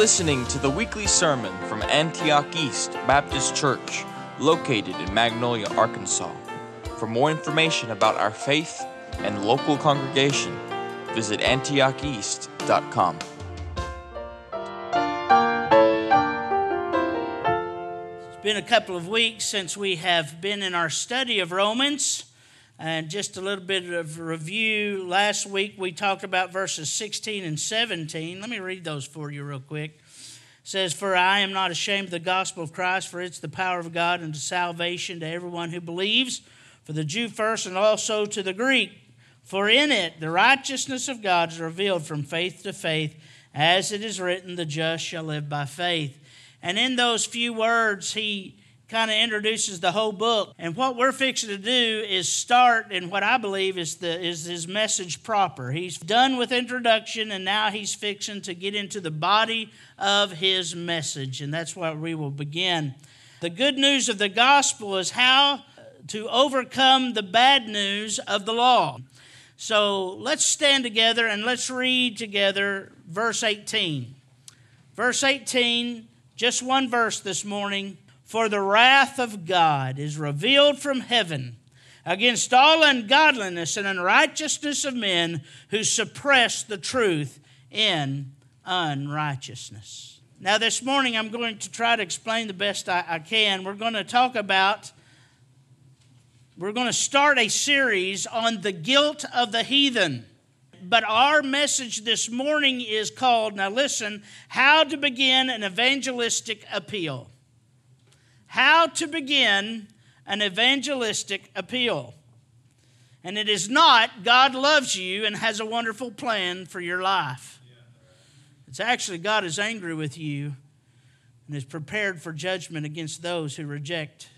listening to the weekly sermon from Antioch East Baptist Church, located in Magnolia, Arkansas. For more information about our faith and local congregation, visit antiocheast.com. It's been a couple of weeks since we have been in our study of Romans. And just a little bit of review. Last week we talked about verses 16 and 17. Let me read those for you real quick. It says, For I am not ashamed of the gospel of Christ, for it's the power of God unto salvation to everyone who believes, for the Jew first and also to the Greek. For in it the righteousness of God is revealed from faith to faith, as it is written, The just shall live by faith. And in those few words, he kind of introduces the whole book. And what we're fixing to do is start in what I believe is the is his message proper. He's done with introduction and now he's fixing to get into the body of his message. And that's where we will begin. The good news of the gospel is how to overcome the bad news of the law. So let's stand together and let's read together verse 18. Verse 18, just one verse this morning. For the wrath of God is revealed from heaven against all ungodliness and unrighteousness of men who suppress the truth in unrighteousness. Now, this morning, I'm going to try to explain the best I, I can. We're going to talk about, we're going to start a series on the guilt of the heathen. But our message this morning is called, now listen, How to Begin an Evangelistic Appeal how to begin an evangelistic appeal. And it is not God loves you and has a wonderful plan for your life. It's actually God is angry with you and is prepared for judgment against those who reject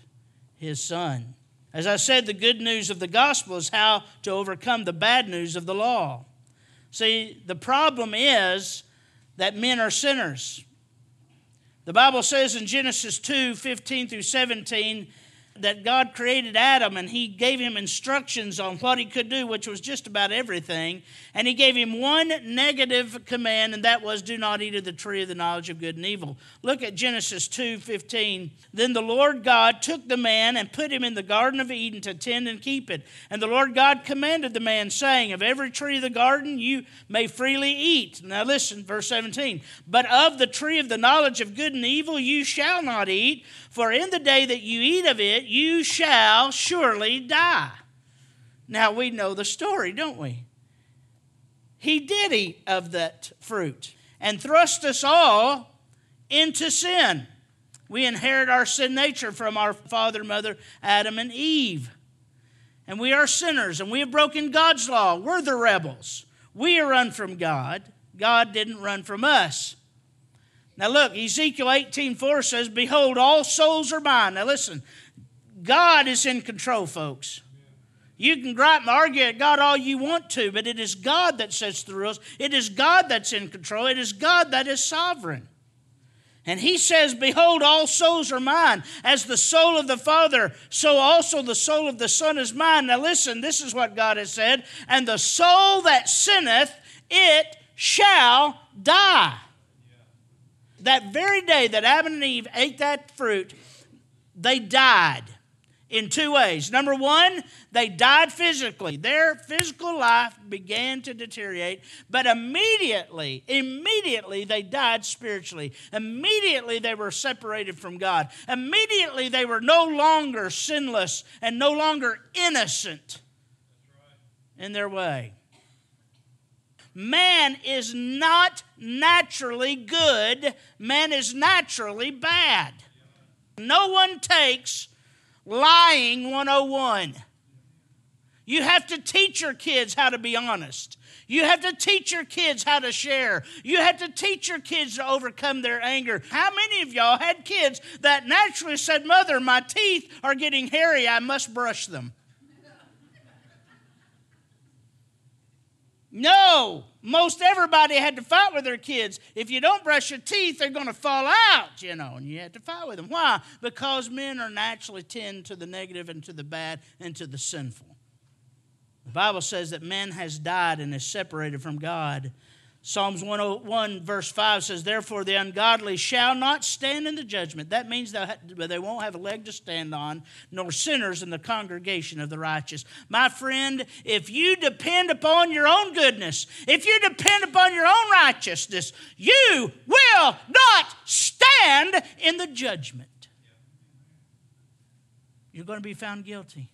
his son. As I said, the good news of the gospel is how to overcome the bad news of the law. See, the problem is that men are sinners. The Bible says in Genesis 2 15 through 17 that God created Adam and he gave him instructions on what he could do, which was just about everything. And he gave him one negative command, and that was, Do not eat of the tree of the knowledge of good and evil. Look at Genesis 2 15. Then the Lord God took the man and put him in the Garden of Eden to tend and keep it. And the Lord God commanded the man, saying, Of every tree of the garden you may freely eat. Now listen, verse 17. But of the tree of the knowledge of good and evil you shall not eat, for in the day that you eat of it, you shall surely die. Now we know the story, don't we? He did eat of that fruit and thrust us all into sin. We inherit our sin nature from our father mother, Adam and Eve. And we are sinners and we have broken God's law. We're the rebels. We are run from God. God didn't run from us. Now look, Ezekiel 18:4 says, "Behold, all souls are mine." Now listen, God is in control, folks. You can gripe and argue at God all you want to, but it is God that sets the rules. It is God that's in control. It is God that is sovereign. And he says, Behold, all souls are mine. As the soul of the Father, so also the soul of the Son is mine. Now listen, this is what God has said. And the soul that sinneth, it shall die that very day that Adam and Eve ate that fruit, they died in two ways. Number one, they died physically. Their physical life began to deteriorate, but immediately, immediately they died spiritually. Immediately they were separated from God. Immediately they were no longer sinless and no longer innocent in their way. Man is not naturally good, man is naturally bad. No one takes lying 101. You have to teach your kids how to be honest. You have to teach your kids how to share. You have to teach your kids to overcome their anger. How many of y'all had kids that naturally said, Mother, my teeth are getting hairy, I must brush them? No, most everybody had to fight with their kids. If you don't brush your teeth, they're going to fall out, you know, and you had to fight with them. Why? Because men are naturally tend to the negative and to the bad and to the sinful. The Bible says that man has died and is separated from God. Psalms 101, verse 5 says, Therefore the ungodly shall not stand in the judgment. That means they won't have a leg to stand on, nor sinners in the congregation of the righteous. My friend, if you depend upon your own goodness, if you depend upon your own righteousness, you will not stand in the judgment. You're going to be found guilty.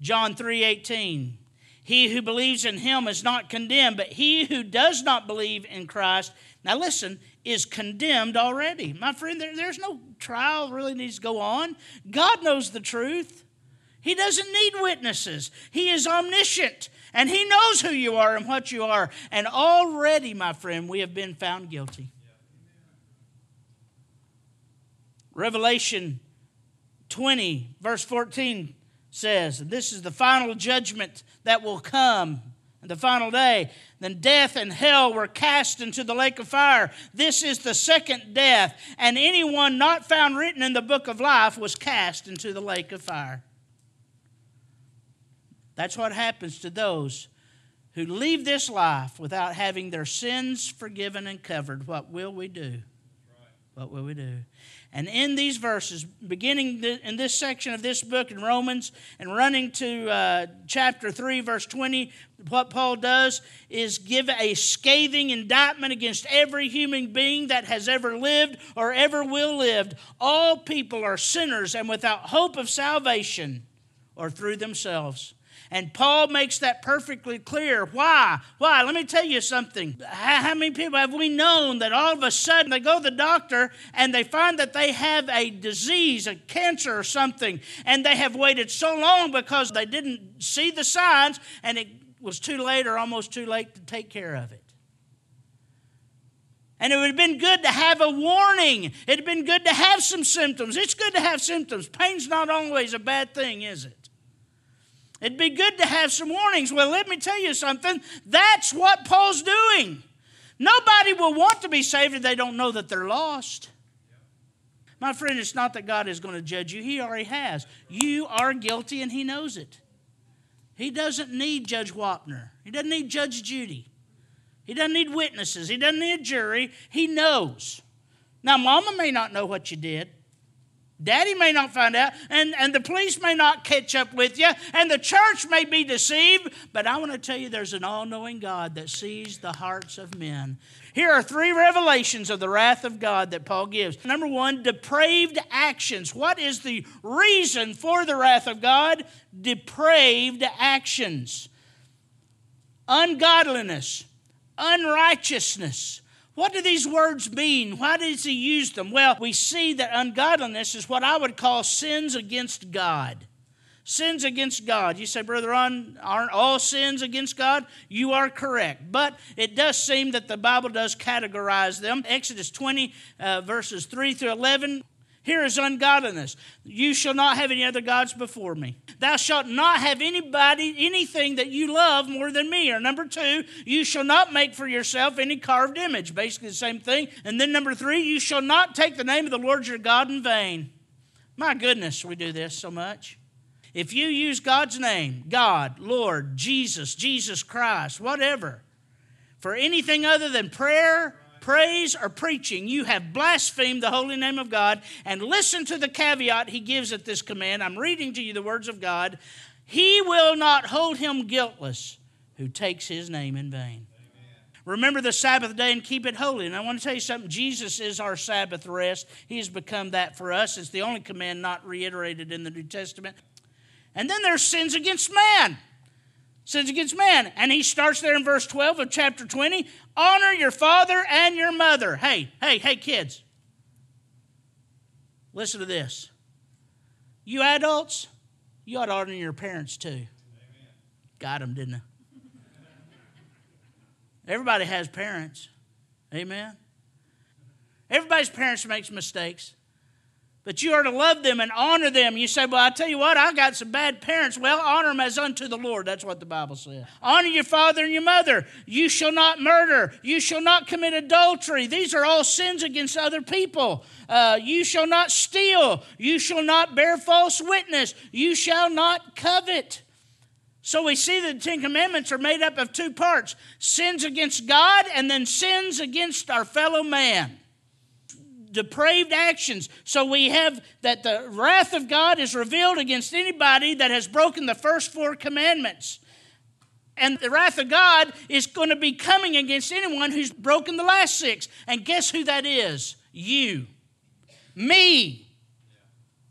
John 3 18. He who believes in him is not condemned, but he who does not believe in Christ, now listen, is condemned already. My friend, there, there's no trial really needs to go on. God knows the truth. He doesn't need witnesses. He is omniscient and he knows who you are and what you are. And already, my friend, we have been found guilty. Revelation 20, verse 14 says, This is the final judgment that will come the final day. Then death and hell were cast into the lake of fire. This is the second death, and anyone not found written in the book of life was cast into the lake of fire. That's what happens to those who leave this life without having their sins forgiven and covered. What will we do? What will we do? And in these verses, beginning in this section of this book in Romans and running to uh, chapter 3, verse 20, what Paul does is give a scathing indictment against every human being that has ever lived or ever will live. All people are sinners and without hope of salvation or through themselves. And Paul makes that perfectly clear. Why? Why? Let me tell you something. How many people have we known that all of a sudden they go to the doctor and they find that they have a disease, a cancer or something, and they have waited so long because they didn't see the signs and it was too late or almost too late to take care of it? And it would have been good to have a warning. It would have been good to have some symptoms. It's good to have symptoms. Pain's not always a bad thing, is it? It'd be good to have some warnings. Well, let me tell you something. That's what Paul's doing. Nobody will want to be saved if they don't know that they're lost. My friend, it's not that God is going to judge you, He already has. You are guilty and He knows it. He doesn't need Judge Wapner, He doesn't need Judge Judy, He doesn't need witnesses, He doesn't need a jury. He knows. Now, Mama may not know what you did. Daddy may not find out, and, and the police may not catch up with you, and the church may be deceived, but I want to tell you there's an all knowing God that sees the hearts of men. Here are three revelations of the wrath of God that Paul gives. Number one, depraved actions. What is the reason for the wrath of God? Depraved actions, ungodliness, unrighteousness what do these words mean? Why does he use them? Well, we see that ungodliness is what I would call sins against God. Sins against God. You say, Brother Ron, aren't all sins against God? You are correct. But it does seem that the Bible does categorize them. Exodus 20, uh, verses 3 through 11 here is ungodliness. You shall not have any other gods before me. Thou shalt not have anybody, anything that you love more than me. Or number two, you shall not make for yourself any carved image. Basically the same thing. And then number three, you shall not take the name of the Lord your God in vain. My goodness, we do this so much. If you use God's name, God, Lord, Jesus, Jesus Christ, whatever, for anything other than prayer, praise, or preaching, you have blasphemed the holy name of God. And listen to the caveat he gives at this command. I'm reading to you the words of God. He will not hold him guiltless who takes his name in vain. Remember the Sabbath day and keep it holy. And I want to tell you something Jesus is our Sabbath rest. He has become that for us. It's the only command not reiterated in the New Testament. And then there's sins against man sins against man. And he starts there in verse 12 of chapter 20 honor your father and your mother. Hey, hey, hey, kids. Listen to this. You adults, you ought to honor your parents too. Amen. Got them, didn't I? Everybody has parents. Amen. Everybody's parents makes mistakes. But you are to love them and honor them. You say, Well, I tell you what, I got some bad parents. Well, honor them as unto the Lord. That's what the Bible says. Honor your father and your mother. You shall not murder. You shall not commit adultery. These are all sins against other people. Uh, you shall not steal. You shall not bear false witness. You shall not covet. So we see that the Ten Commandments are made up of two parts sins against God and then sins against our fellow man. Depraved actions. So we have that the wrath of God is revealed against anybody that has broken the first four commandments. And the wrath of God is going to be coming against anyone who's broken the last six. And guess who that is? You, me.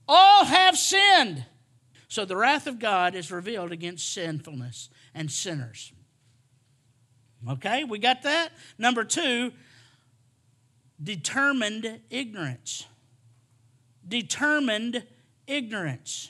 All have sinned. So the wrath of God is revealed against sinfulness and sinners. Okay, we got that? Number two, determined ignorance. Determined ignorance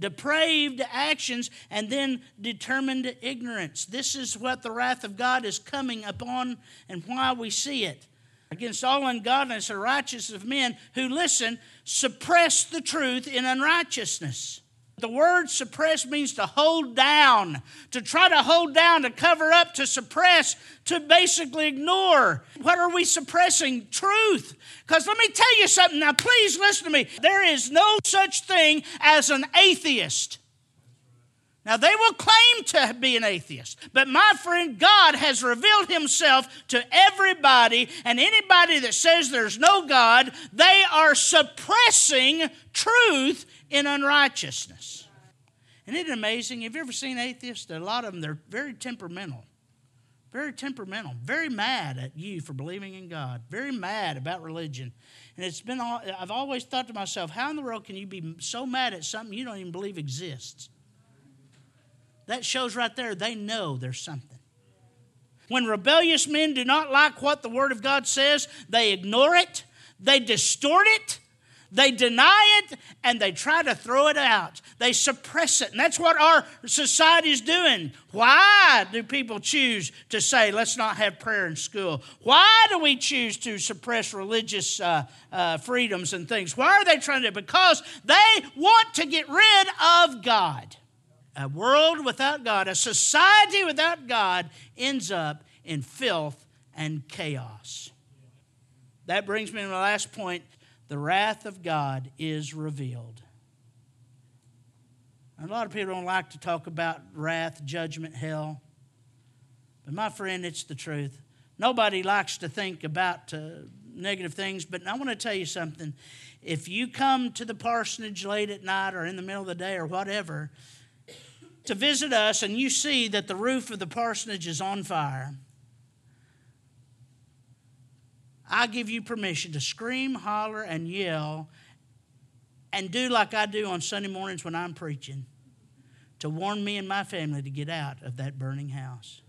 depraved actions, and then determined ignorance. This is what the wrath of God is coming upon and why we see it. Against all ungodliness and righteousness of men who, listen, suppress the truth in unrighteousness. The word suppress means to hold down, to try to hold down, to cover up, to suppress, to basically ignore. What are we suppressing? Truth. Because let me tell you something. Now, please listen to me. There is no such thing as an atheist. Now, they will claim to be an atheist, but my friend, God has revealed Himself to everybody, and anybody that says there's no God, they are suppressing truth in unrighteousness. Isn't it amazing? Have you ever seen atheists? A lot of them, they're very temperamental. Very temperamental, very mad at you for believing in God, very mad about religion. And it's been, all, I've always thought to myself, how in the world can you be so mad at something you don't even believe exists? That shows right there they know there's something. When rebellious men do not like what the Word of God says, they ignore it, they distort it, they deny it and they try to throw it out. They suppress it. And that's what our society is doing. Why do people choose to say, let's not have prayer in school? Why do we choose to suppress religious uh, uh, freedoms and things? Why are they trying to? Because they want to get rid of God. A world without God, a society without God, ends up in filth and chaos. That brings me to my last point the wrath of God is revealed. A lot of people don't like to talk about wrath, judgment, hell. But my friend, it's the truth. Nobody likes to think about uh, negative things, but I want to tell you something. If you come to the parsonage late at night or in the middle of the day or whatever to visit us and you see that the roof of the parsonage is on fire, I give you permission to scream, holler, and yell and do like I do on Sunday mornings when I'm preaching to warn me and my family to get out of that burning house.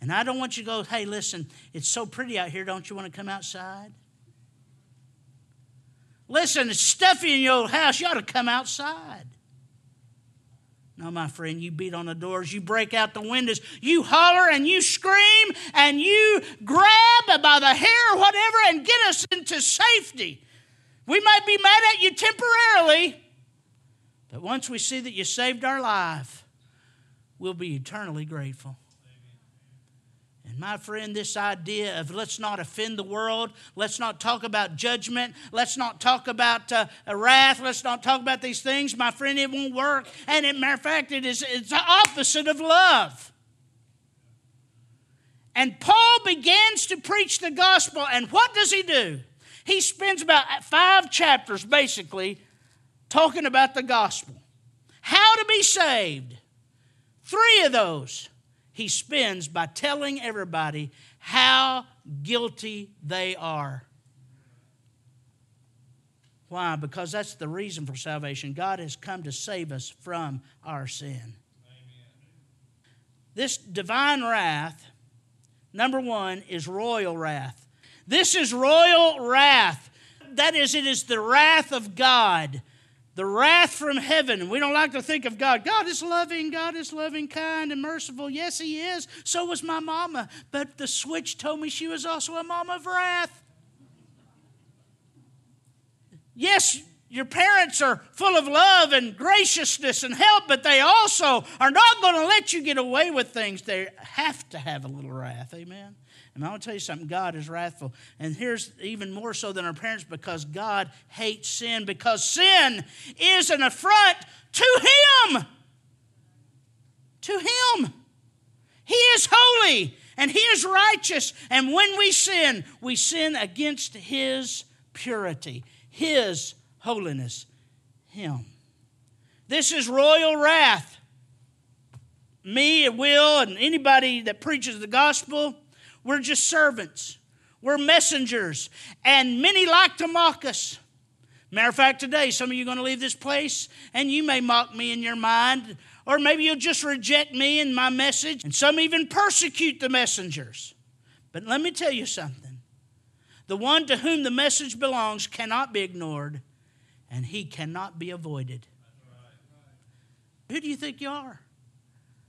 And I don't want you to go, hey, listen, it's so pretty out here. Don't you want to come outside? Listen, it's stuffy in your old house. You ought to come outside. No, my friend, you beat on the doors, you break out the windows, you holler and you scream and you grab by the hair or whatever and get us into safety. We might be mad at you temporarily, but once we see that you saved our life, we'll be eternally grateful my friend, this idea of let's not offend the world, let's not talk about judgment, let's not talk about uh, wrath, let's not talk about these things, my friend, it won't work. And as matter of fact, it is it's the opposite of love. And Paul begins to preach the gospel, and what does he do? He spends about five chapters basically talking about the gospel. How to be saved. Three of those he spends by telling everybody how guilty they are. Why? Because that's the reason for salvation. God has come to save us from our sin. Amen. This divine wrath, number one, is royal wrath. This is royal wrath. That is, it is the wrath of God the wrath from heaven. We don't like to think of God. God is loving, God is loving, kind, and merciful. Yes, He is. So was my mama. But the switch told me she was also a mama of wrath. Yes, your parents are full of love and graciousness and help, but they also are not going to let you get away with things. They have to have a little wrath. Amen. And I'll tell you something God is wrathful. And here's even more so than our parents because God hates sin, because sin is an affront to Him. to Him. He is holy and He is righteous. And when we sin, we sin against His purity, His holiness, Him. This is royal wrath. Me and Will and anybody that preaches the gospel, we're just servants. We're messengers. And many like to mock us. Matter of fact, today, some of you are going to leave this place and you may mock me in your mind, or maybe you'll just reject me and my message, and some even persecute the messengers. But let me tell you something the one to whom the message belongs cannot be ignored, and he cannot be avoided. Who do you think you are?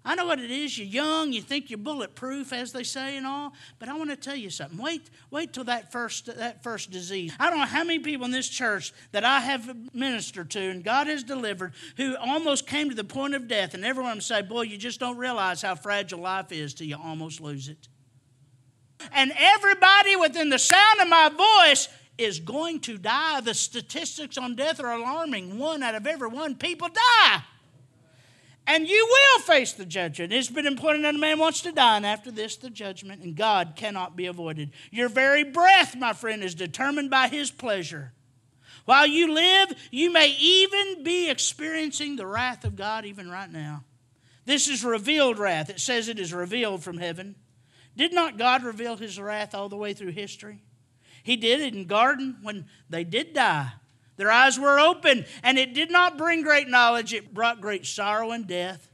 I know what it is. You're young. You think you're bulletproof, as they say, and all. But I want to tell you something. Wait, wait till that first that first disease. I don't know how many people in this church that I have ministered to, and God has delivered, who almost came to the point of death, and everyone say, "Boy, you just don't realize how fragile life is till you almost lose it." And everybody within the sound of my voice is going to die. The statistics on death are alarming. One out of every one people die and you will face the judgment. It's been appointed that a man wants to die, and after this, the judgment, and God cannot be avoided. Your very breath, my friend, is determined by His pleasure. While you live, you may even be experiencing the wrath of God even right now. This is revealed wrath. It says it is revealed from heaven. Did not God reveal His wrath all the way through history? He did it in garden when they did die. Their eyes were open, and it did not bring great knowledge, it brought great sorrow and death.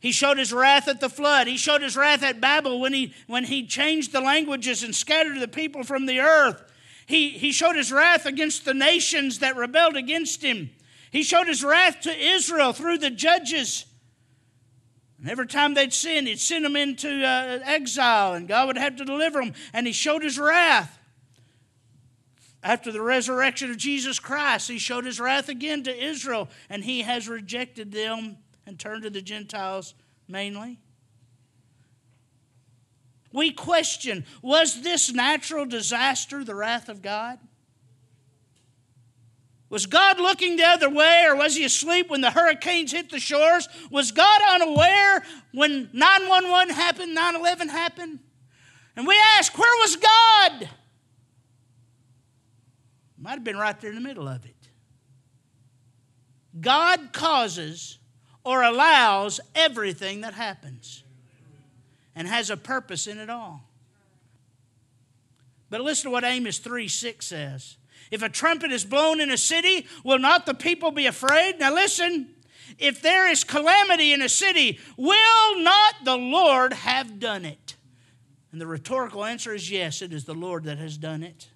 He showed his wrath at the flood. He showed his wrath at Babel when he, when he changed the languages and scattered the people from the earth. He, he showed his wrath against the nations that rebelled against him. He showed his wrath to Israel through the judges. And every time they'd sin, he'd send them into uh, exile, and God would have to deliver them. And he showed his wrath. After the resurrection of Jesus Christ, he showed his wrath again to Israel, and he has rejected them and turned to the Gentiles mainly. We question was this natural disaster the wrath of God? Was God looking the other way, or was he asleep when the hurricanes hit the shores? Was God unaware when 911 happened, 9 11 happened? And we ask, where was God? Might have been right there in the middle of it. God causes or allows everything that happens and has a purpose in it all. But listen to what Amos 3 6 says. If a trumpet is blown in a city, will not the people be afraid? Now listen, if there is calamity in a city, will not the Lord have done it? And the rhetorical answer is yes, it is the Lord that has done it.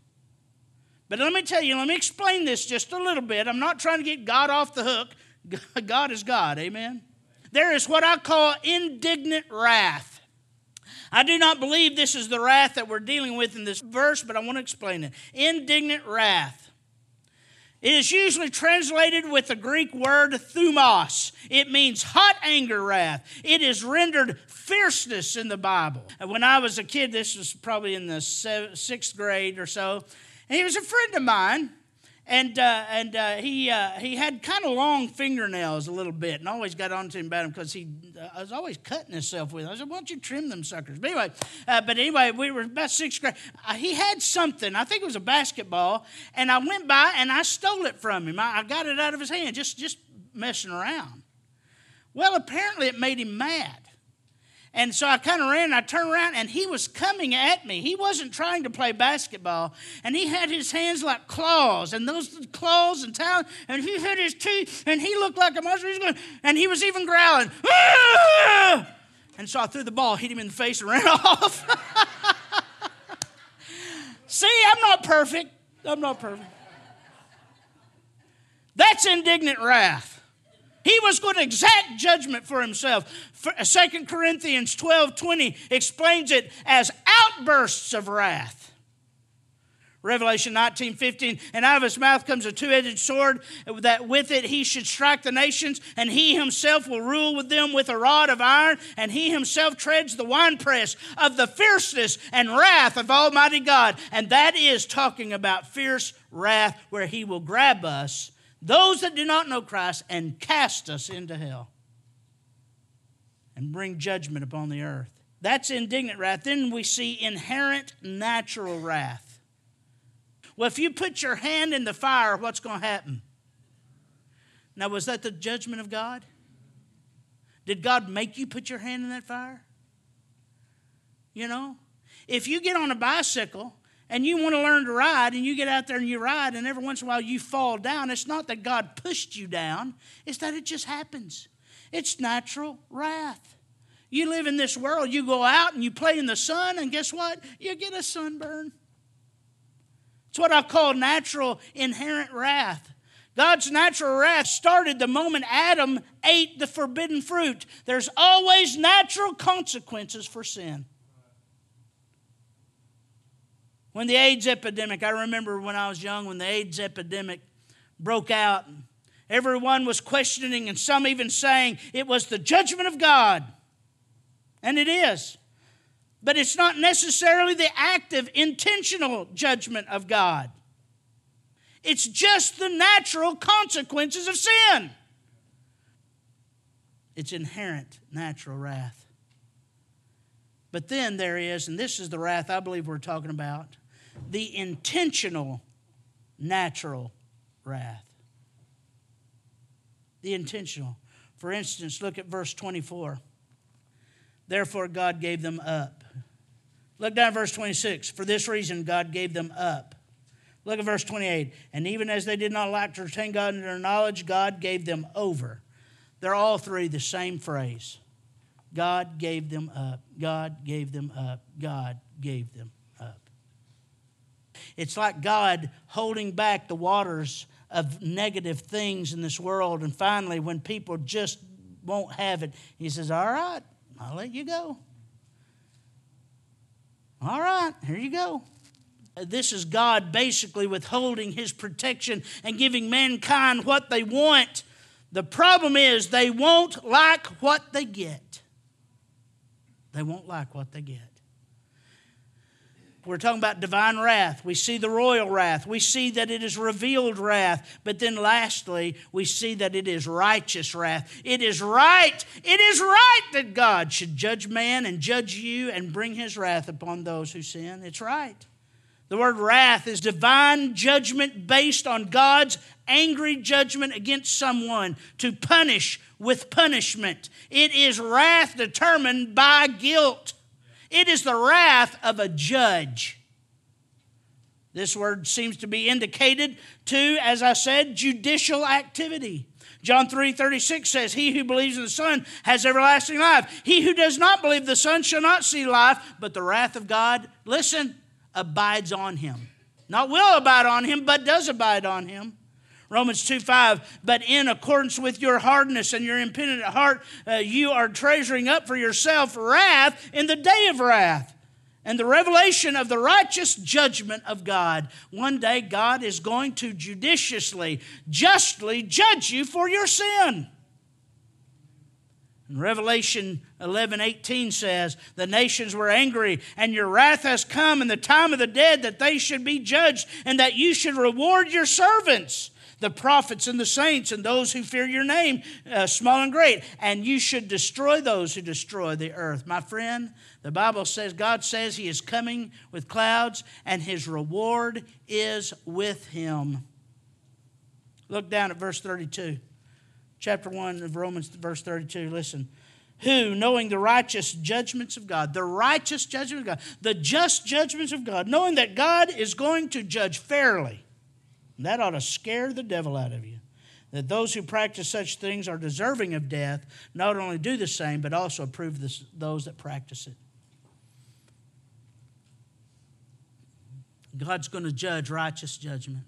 But let me tell you, let me explain this just a little bit. I'm not trying to get God off the hook. God is God, amen? There is what I call indignant wrath. I do not believe this is the wrath that we're dealing with in this verse, but I want to explain it. Indignant wrath. It is usually translated with the Greek word thumos. It means hot anger wrath. It is rendered fierceness in the Bible. When I was a kid, this was probably in the sixth grade or so, and he was a friend of mine, and uh, and uh, he uh, he had kind of long fingernails a little bit, and I always got on to him about him because he uh, was always cutting himself with. I said, "Why don't you trim them suckers?" But anyway, uh, but anyway, we were about sixth grade. Uh, he had something. I think it was a basketball, and I went by and I stole it from him. I, I got it out of his hand, just just messing around. Well, apparently it made him mad. And so I kind of ran, and I turned around, and he was coming at me. He wasn't trying to play basketball, and he had his hands like claws, and those claws and talons, and he had his teeth, and he looked like a monster. He going, and he was even growling. Ah! And so I threw the ball, hit him in the face, and ran off. See, I'm not perfect. I'm not perfect. That's indignant wrath. He was going to exact judgment for himself. 2 uh, Corinthians 12 20 explains it as outbursts of wrath. Revelation 19 15, and out of his mouth comes a two edged sword, that with it he should strike the nations, and he himself will rule with them with a rod of iron, and he himself treads the winepress of the fierceness and wrath of Almighty God. And that is talking about fierce wrath, where he will grab us those that do not know Christ and cast us into hell. and bring judgment upon the earth. That's indignant wrath. Then we see inherent natural wrath. Well, if you put your hand in the fire, what's going to happen? Now, was that the judgment of God? Did God make you put your hand in that fire? You know, if you get on a bicycle and you want to learn to ride and you get out there and you ride and every once in a while you fall down, it's not that God pushed you down, it's that it just happens. It's natural wrath. You live in this world, you go out and you play in the sun, and guess what? You get a sunburn. It's what I call natural inherent wrath. God's natural wrath started the moment Adam ate the forbidden fruit. There's always natural consequences for sin. When the AIDS epidemic, I remember when I was young, when the AIDS epidemic broke out, everyone was questioning, and some even saying it was the judgment of God. And it is. But it's not necessarily the active, intentional judgment of God. It's just the natural consequences of sin. It's inherent natural wrath. But then there is, and this is the wrath I believe we're talking about, the intentional natural wrath. The intentional. For instance, look at verse 24. Therefore, God gave them up. Look down at verse 26. For this reason, God gave them up Look at verse 28. And even as they did not like to retain God in their knowledge, God gave them over. They're all three the same phrase God gave them up. God gave them up. God gave them. It's like God holding back the waters of negative things in this world. And finally, when people just won't have it, He says, All right, I'll let you go. All right, here you go. This is God basically withholding his protection and giving mankind what they want. The problem is they won't like what they get. They won't like what they get. We're talking about divine wrath. We see the royal wrath. We see that it is revealed wrath. But then lastly, we see that it is righteous wrath. It is right. It is right that God should judge man and judge you and bring his wrath upon those who sin. It's right. The word wrath is divine judgment based on God's angry judgment against someone to punish with punishment. It is wrath determined by guilt. It is the wrath of a judge. This word seems to be indicated to, as I said, judicial activity. John 3 36 says, He who believes in the Son has everlasting life. He who does not believe the Son shall not see life, but the wrath of God, listen, abides on him. Not will abide on him, but does abide on him. Romans 2 5, but in accordance with your hardness and your impenitent heart, uh, you are treasuring up for yourself wrath in the day of wrath and the revelation of the righteous judgment of God. One day, God is going to judiciously, justly judge you for your sin. And Revelation 11 18 says, The nations were angry, and your wrath has come in the time of the dead that they should be judged, and that you should reward your servants, the prophets and the saints, and those who fear your name, uh, small and great, and you should destroy those who destroy the earth. My friend, the Bible says, God says He is coming with clouds, and His reward is with Him. Look down at verse 32 chapter 1 of Romans, verse 32. Listen. Who, knowing the righteous judgments of God, the righteous judgment of God, the just judgments of God, knowing that God is going to judge fairly, that ought to scare the devil out of you. That those who practice such things are deserving of death, not only do the same, but also approve this, those that practice it. God's going to judge righteous judgment.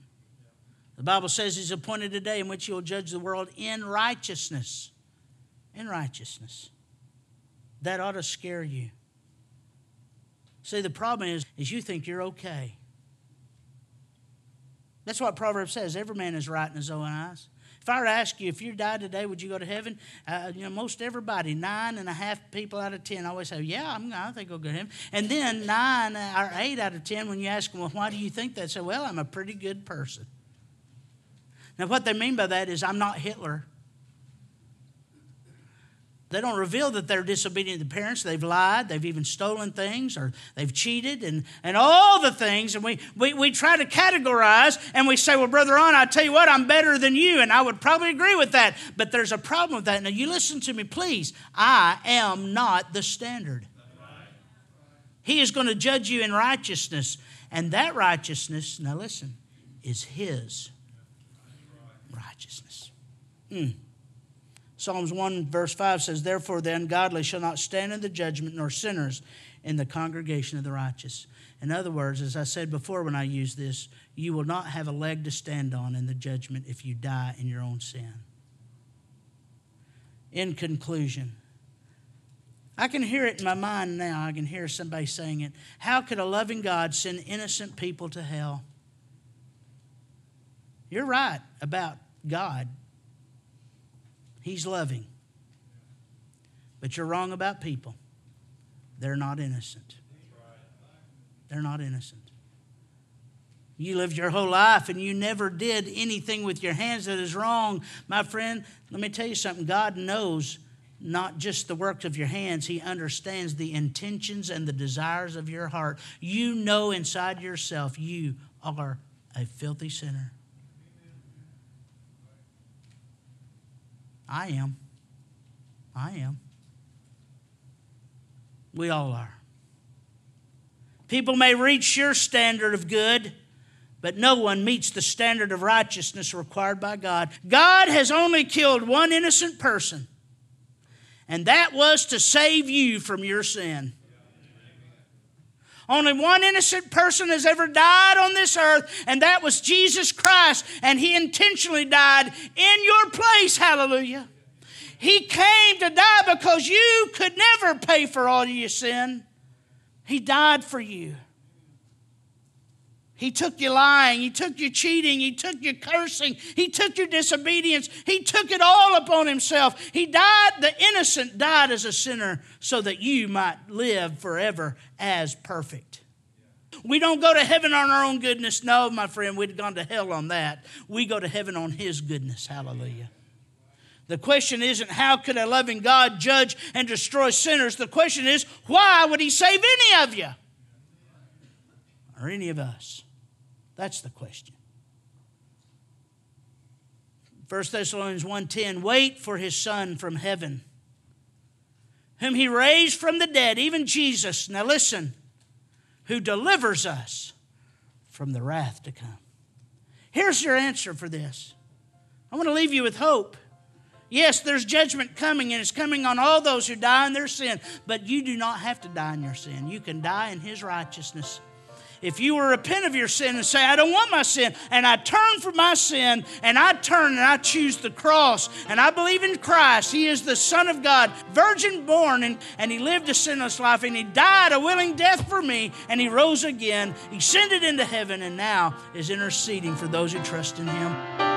The Bible says he's appointed a day in which he will judge the world in righteousness. In righteousness. That ought to scare you. See, the problem is, is you think you're okay. That's what Proverbs says. Every man is right in his own eyes. If I were to ask you if you died today, would you go to heaven? Uh, you know, most everybody, nine and a half people out of ten, always say, "Yeah, I'm, I think I'll go to heaven." And then nine or eight out of ten, when you ask them, "Well, why do you think that?" Say, "Well, I'm a pretty good person." Now, what they mean by that is, I'm not Hitler. They don't reveal that they're disobedient to parents. They've lied. They've even stolen things or they've cheated and, and all the things. And we, we, we try to categorize and we say, well, Brother Ron, I tell you what, I'm better than you. And I would probably agree with that. But there's a problem with that. Now, you listen to me, please. I am not the standard. He is going to judge you in righteousness. And that righteousness, now listen, is His righteousness. Mm. Psalms 1, verse 5 says, Therefore the ungodly shall not stand in the judgment, nor sinners in the congregation of the righteous. In other words, as I said before when I used this, you will not have a leg to stand on in the judgment if you die in your own sin. In conclusion, I can hear it in my mind now. I can hear somebody saying it. How could a loving God send innocent people to hell? You're right about God. He's loving. But you're wrong about people. They're not innocent. They're not innocent. You lived your whole life and you never did anything with your hands that is wrong. My friend, let me tell you something. God knows not just the works of your hands, He understands the intentions and the desires of your heart. You know inside yourself you are a filthy sinner. I am. I am. We all are. People may reach your standard of good, but no one meets the standard of righteousness required by God. God has only killed one innocent person, and that was to save you from your sin. Only one innocent person has ever died on this earth, and that was Jesus Christ. And he intentionally died in your place. Hallelujah. He came to die because you could never pay for all your sin. He died for you. He took your lying, He took your cheating, He took your cursing, He took your disobedience, He took it all upon Himself. He died, the innocent died as a sinner so that you might live forever as perfect. We don't go to heaven on our own goodness. No, my friend, we'd gone to hell on that. We go to heaven on His goodness. Hallelujah. The question isn't how could a loving God judge and destroy sinners? The question is why would He save any of you or any of us? That's the question. 1 Thessalonians 1:10 Wait for his son from heaven whom he raised from the dead even Jesus now listen who delivers us from the wrath to come. Here's your answer for this. I want to leave you with hope. Yes, there's judgment coming, and it's coming on all those who die in their sin, but you do not have to die in your sin. You can die in His righteousness. If you will repent of your sin and say, I don't want my sin, and I turn from my sin, and I turn and I choose the cross, and I believe in Christ, He is the Son of God, virgin born, and, and He lived a sinless life, and He died a willing death for me, and He rose again, He ascended into heaven, and now is interceding for those who trust in Him.